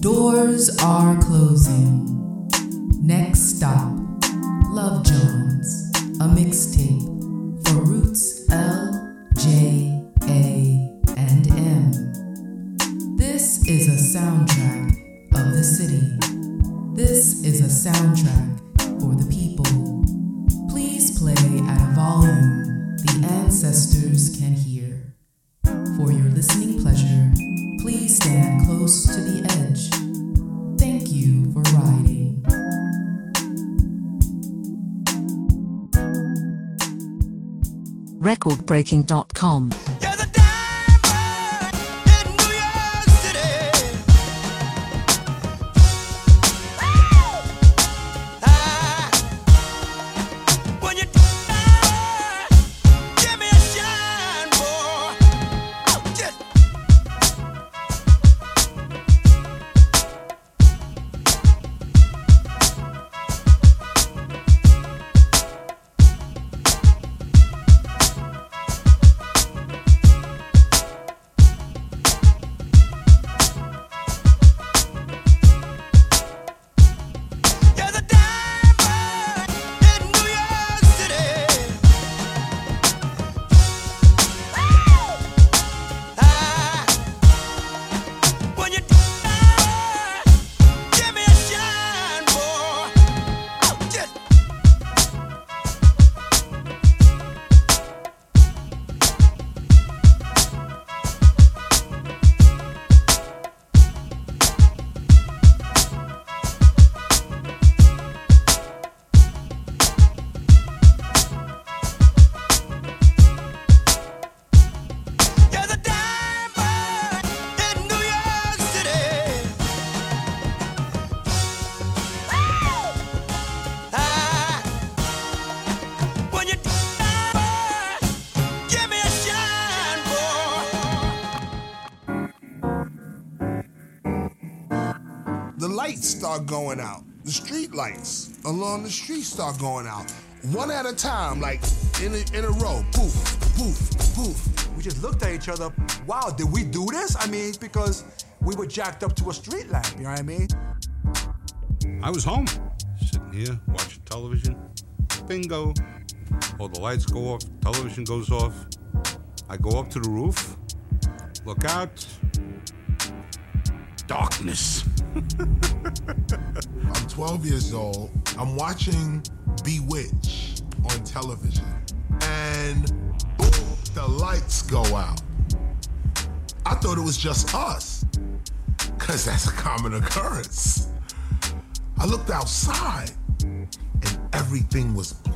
Doors are closing. Next stop, Love Jones, a mixtape for Roots L, J, A, and M. This is a soundtrack of the city. This is a soundtrack recordbreaking.com. start going out. The street lights along the street start going out. One at a time, like in a, in a row. Poof, poof, poof. We just looked at each other. Wow, did we do this? I mean, because we were jacked up to a street lamp. You know what I mean? I was home, sitting here watching television. Bingo. All the lights go off, television goes off. I go up to the roof, look out. Darkness. I'm 12 years old. I'm watching Bewitch on television. And boom, the lights go out. I thought it was just us, because that's a common occurrence. I looked outside, and everything was black.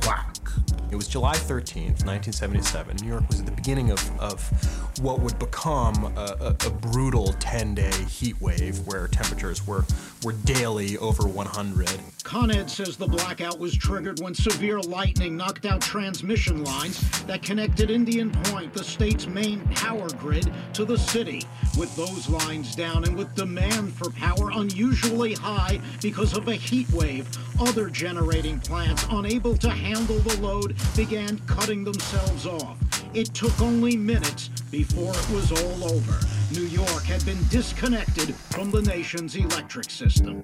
It was July 13th, 1977. New York was at the beginning of, of what would become a, a, a brutal 10 day heat wave where temperatures were, were daily over 100. Con Ed says the blackout was triggered when severe lightning knocked out transmission lines that connected Indian Point, the state's main power grid, to the city. With those lines down and with demand for power unusually high because of a heat wave, other generating plants unable to handle the load began cutting themselves off. It took only minutes before it was all over. New York had been disconnected from the nation's electric system.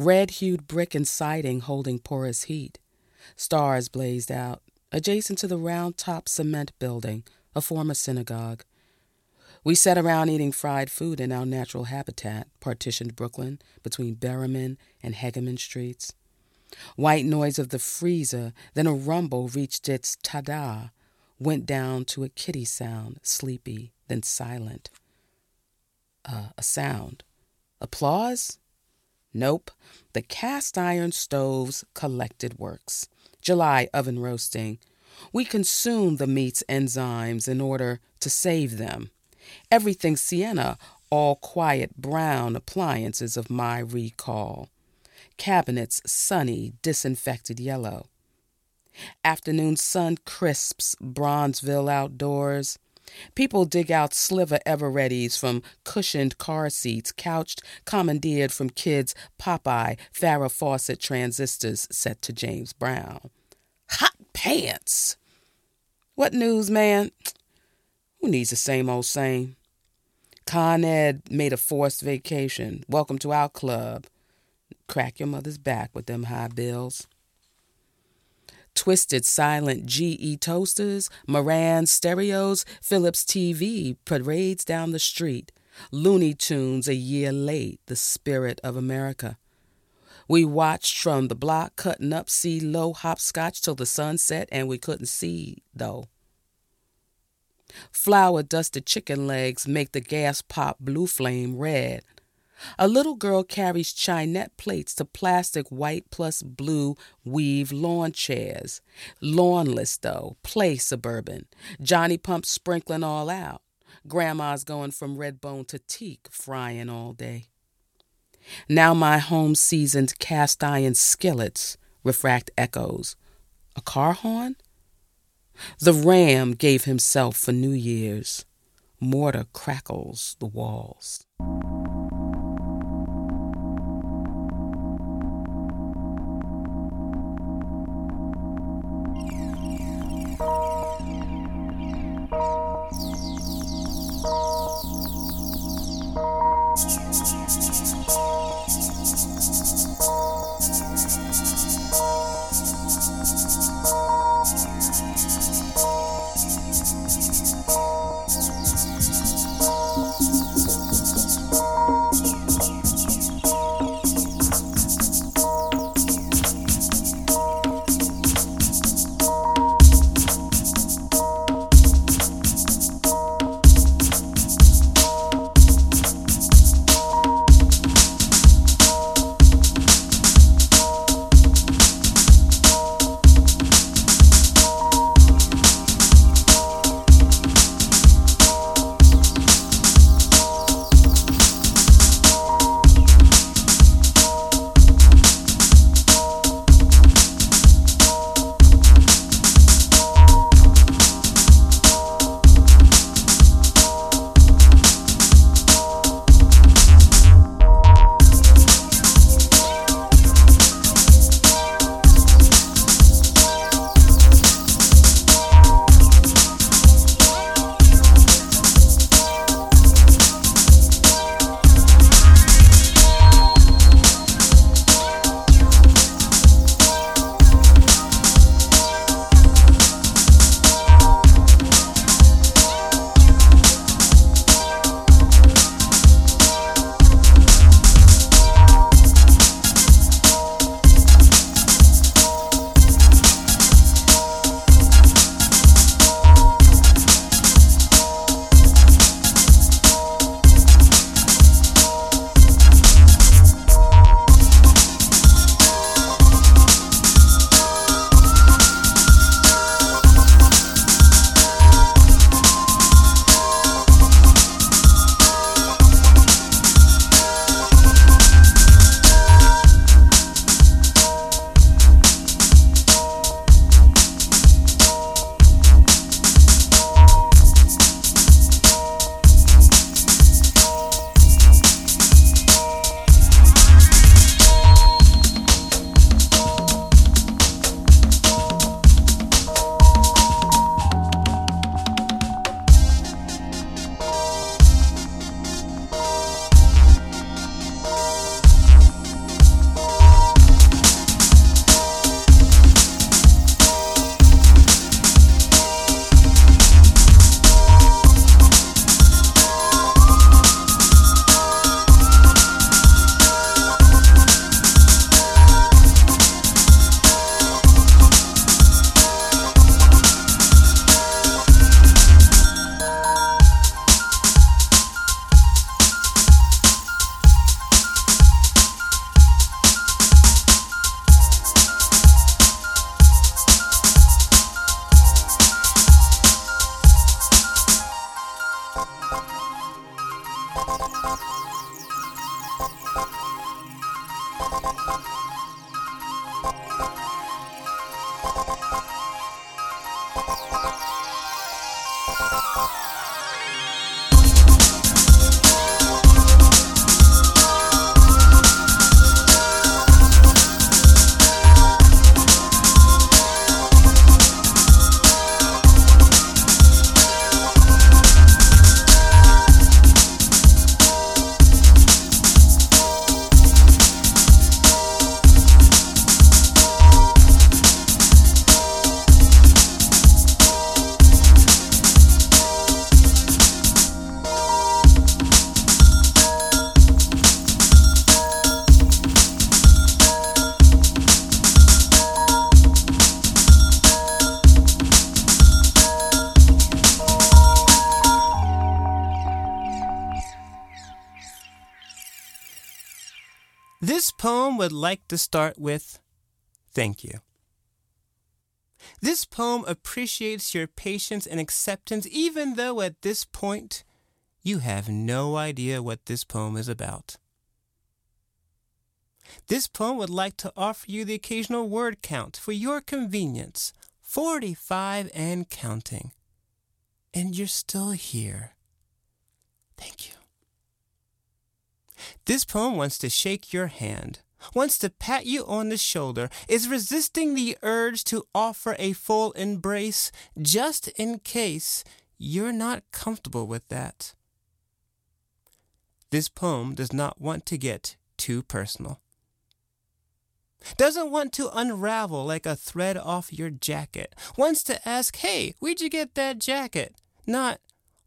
Red hued brick and siding holding porous heat. Stars blazed out, adjacent to the round top cement building, a former synagogue. We sat around eating fried food in our natural habitat, partitioned Brooklyn between Berriman and Hegeman streets. White noise of the freezer, then a rumble reached its ta-da, went down to a kitty sound, sleepy, then silent. Uh, a sound. Applause? Nope. The cast iron stoves collected works. July oven roasting. We consume the meat's enzymes in order to save them. Everything sienna, all quiet brown appliances of my recall, cabinets sunny, disinfected yellow. Afternoon sun crisps Bronzeville outdoors. People dig out sliver Evereadys from cushioned car seats, couched, commandeered from kids' Popeye Farrah Fawcett transistors set to James Brown. Hot pants! What news, man? Who needs the same old same? Con Ed made a forced vacation. Welcome to our club. Crack your mother's back with them high bills twisted silent GE toasters, Marantz stereos, Philips TV parades down the street, Looney Tunes a year late, the spirit of America. We watched from the block, cutting up, see low hopscotch till the sun set, and we couldn't see, though. Flour dusted chicken legs make the gas pop blue flame red. A little girl carries Chinet plates to plastic white plus blue weave lawn chairs. Lawnless, though, play suburban. Johnny pumps sprinkling all out. Grandma's going from red bone to teak, frying all day. Now my home seasoned cast iron skillets refract echoes. A car horn? The ram gave himself for New Year's. Mortar crackles the walls. Poem would like to start with thank you. This poem appreciates your patience and acceptance, even though at this point you have no idea what this poem is about. This poem would like to offer you the occasional word count for your convenience 45 and counting. And you're still here. Thank you. This poem wants to shake your hand, wants to pat you on the shoulder, is resisting the urge to offer a full embrace just in case you're not comfortable with that. This poem does not want to get too personal. Doesn't want to unravel like a thread off your jacket. Wants to ask, hey, where'd you get that jacket? Not,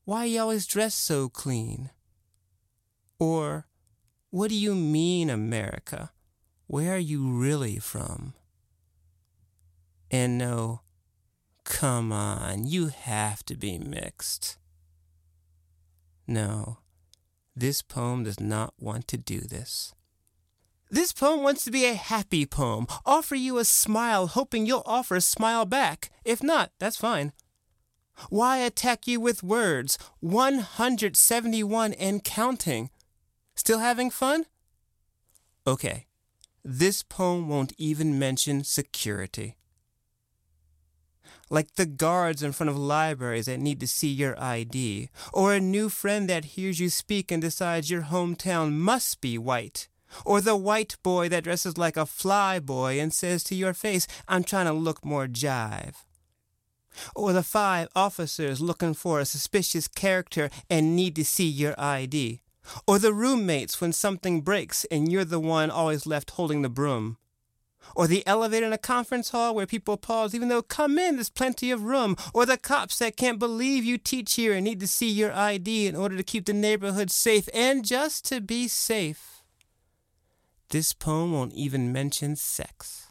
why you always dress so clean? Or, what do you mean, America? Where are you really from? And no, come on, you have to be mixed. No, this poem does not want to do this. This poem wants to be a happy poem, offer you a smile, hoping you'll offer a smile back. If not, that's fine. Why attack you with words? 171 and counting. Still having fun? Okay, this poem won't even mention security. Like the guards in front of libraries that need to see your ID, or a new friend that hears you speak and decides your hometown must be white, or the white boy that dresses like a fly boy and says to your face, I'm trying to look more jive. Or the five officers looking for a suspicious character and need to see your ID. Or the roommates when something breaks and you're the one always left holding the broom. Or the elevator in a conference hall where people pause even though come in, there's plenty of room. Or the cops that can't believe you teach here and need to see your ID in order to keep the neighborhood safe. And just to be safe, this poem won't even mention sex.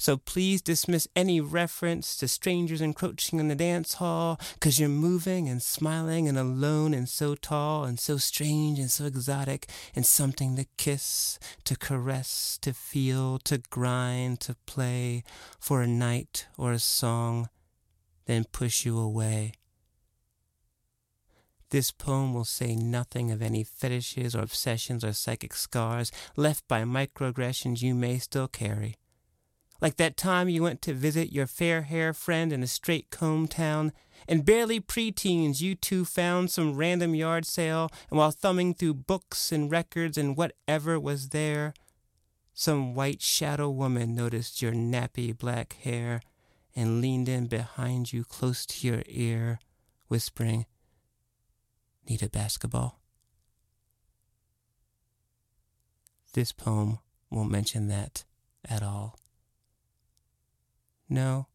So please dismiss any reference to strangers encroaching in the dance hall, 'cause you're moving and smiling and alone and so tall and so strange and so exotic and something to kiss, to caress, to feel, to grind, to play for a night or a song, then push you away. This poem will say nothing of any fetishes or obsessions or psychic scars left by microaggressions you may still carry like that time you went to visit your fair hair friend in a straight comb town, and barely preteens you two found some random yard sale, and while thumbing through books and records and whatever was there, some white shadow woman noticed your nappy black hair and leaned in behind you close to your ear, whispering, Need a basketball? This poem won't mention that at all. No,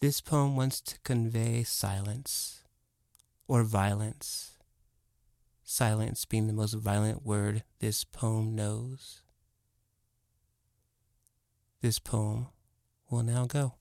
this poem wants to convey silence or violence. Silence being the most violent word this poem knows. This poem will now go.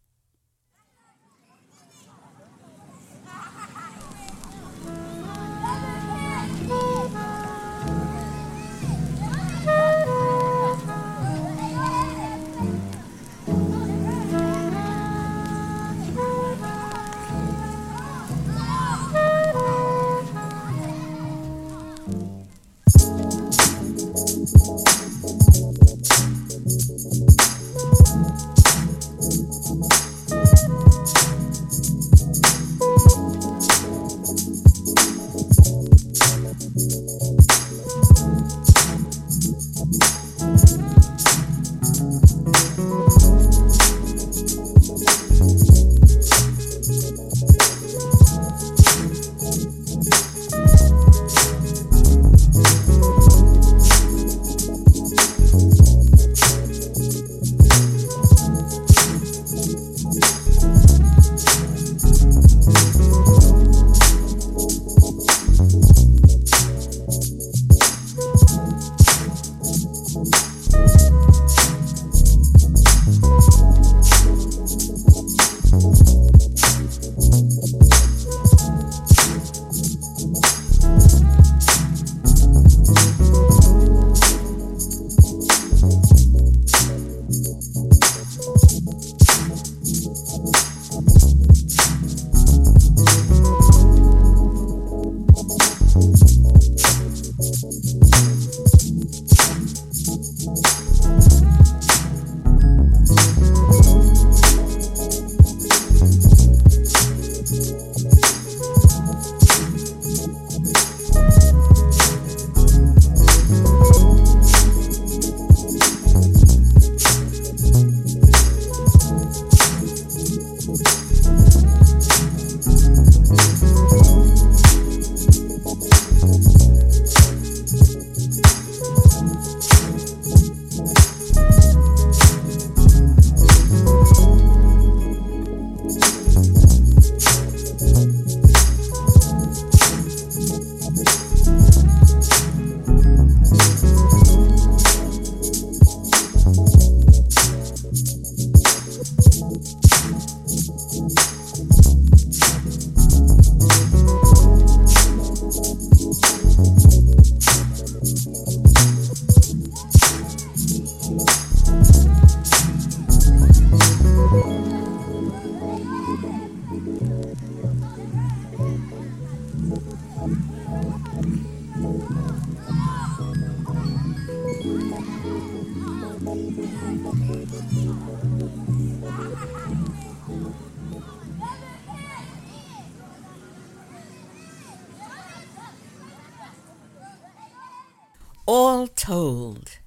All told,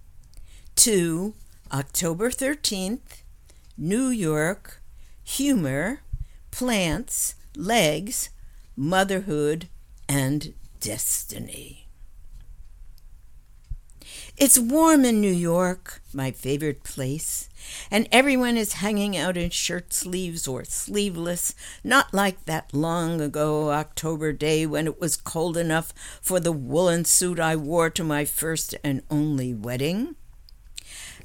to October 13th, New York, humor, plants, legs, motherhood, and destiny. It's warm in New York, my favorite place, and everyone is hanging out in shirt sleeves or sleeveless, not like that long ago October day when it was cold enough for the woolen suit I wore to my first and only wedding.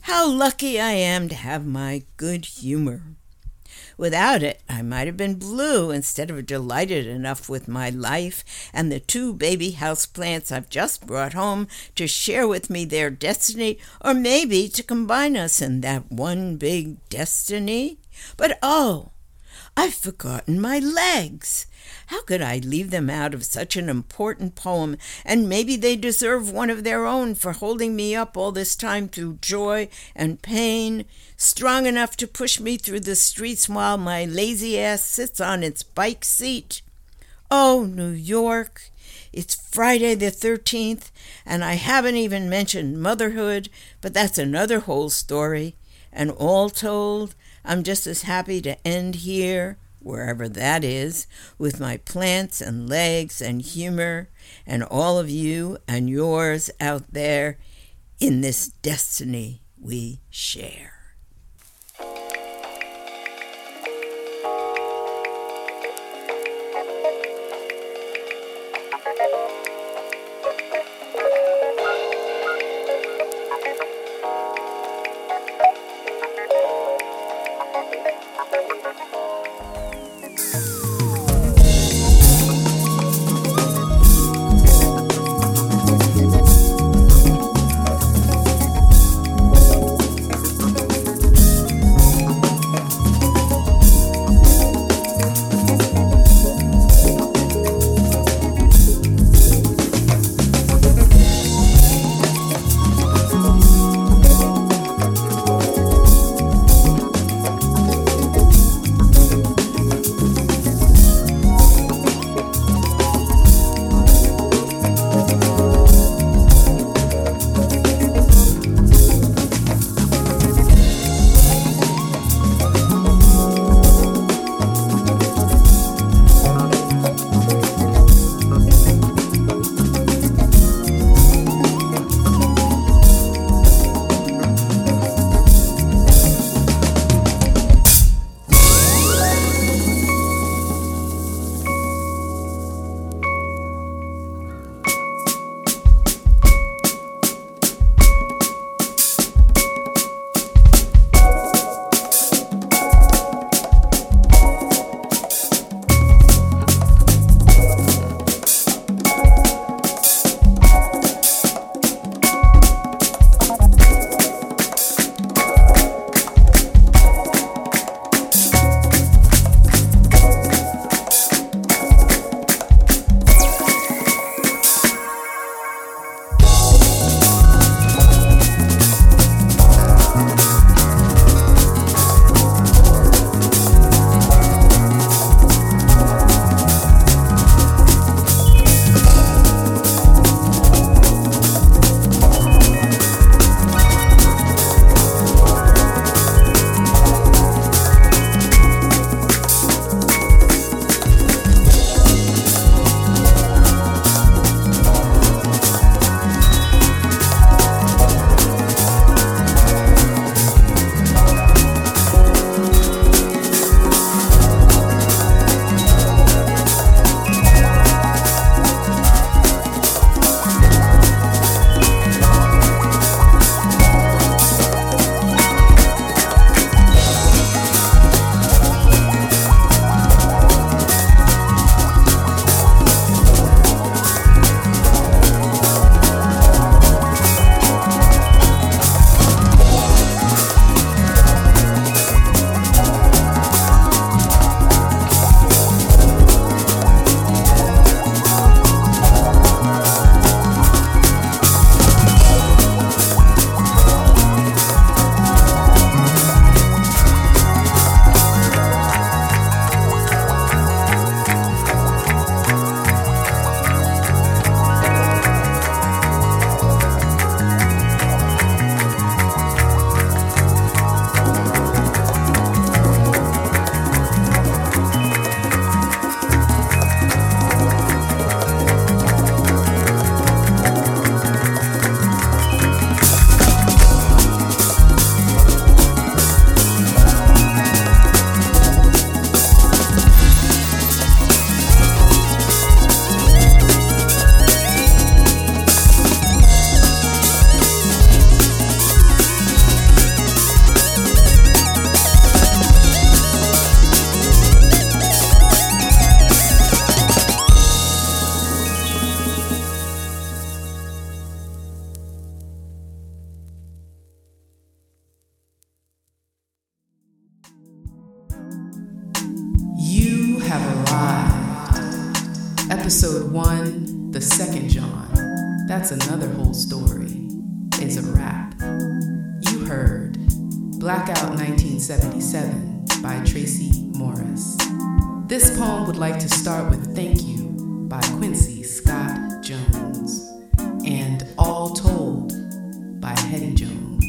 How lucky I am to have my good humor. Without it, I might have been blue instead of delighted enough with my life and the two baby houseplants I've just brought home to share with me their destiny, or maybe to combine us in that one big destiny. But oh, I've forgotten my legs. How could I leave them out of such an important poem? And maybe they deserve one of their own for holding me up all this time through joy and pain, strong enough to push me through the streets while my lazy ass sits on its bike seat. Oh, New York, it's Friday the 13th, and I haven't even mentioned motherhood, but that's another whole story. And all told, I'm just as happy to end here, wherever that is, with my plants and legs and humor, and all of you and yours out there in this destiny we share. You heard Blackout 1977 by Tracie Morris. This poem would like to start with Thank You by Quincy Scott Jones and All Told by Hettie Jones.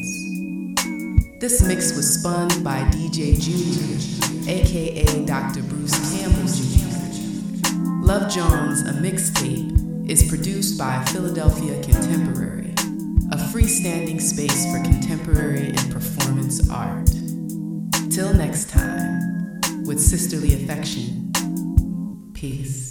This mix was spun by DJ Junior, aka Dr. Bruce Campbell Jr. Love Jones, a mixtape, is produced by Philadelphia Contemporary, freestanding space for contemporary and performance art. Till next time, with sisterly affection, peace.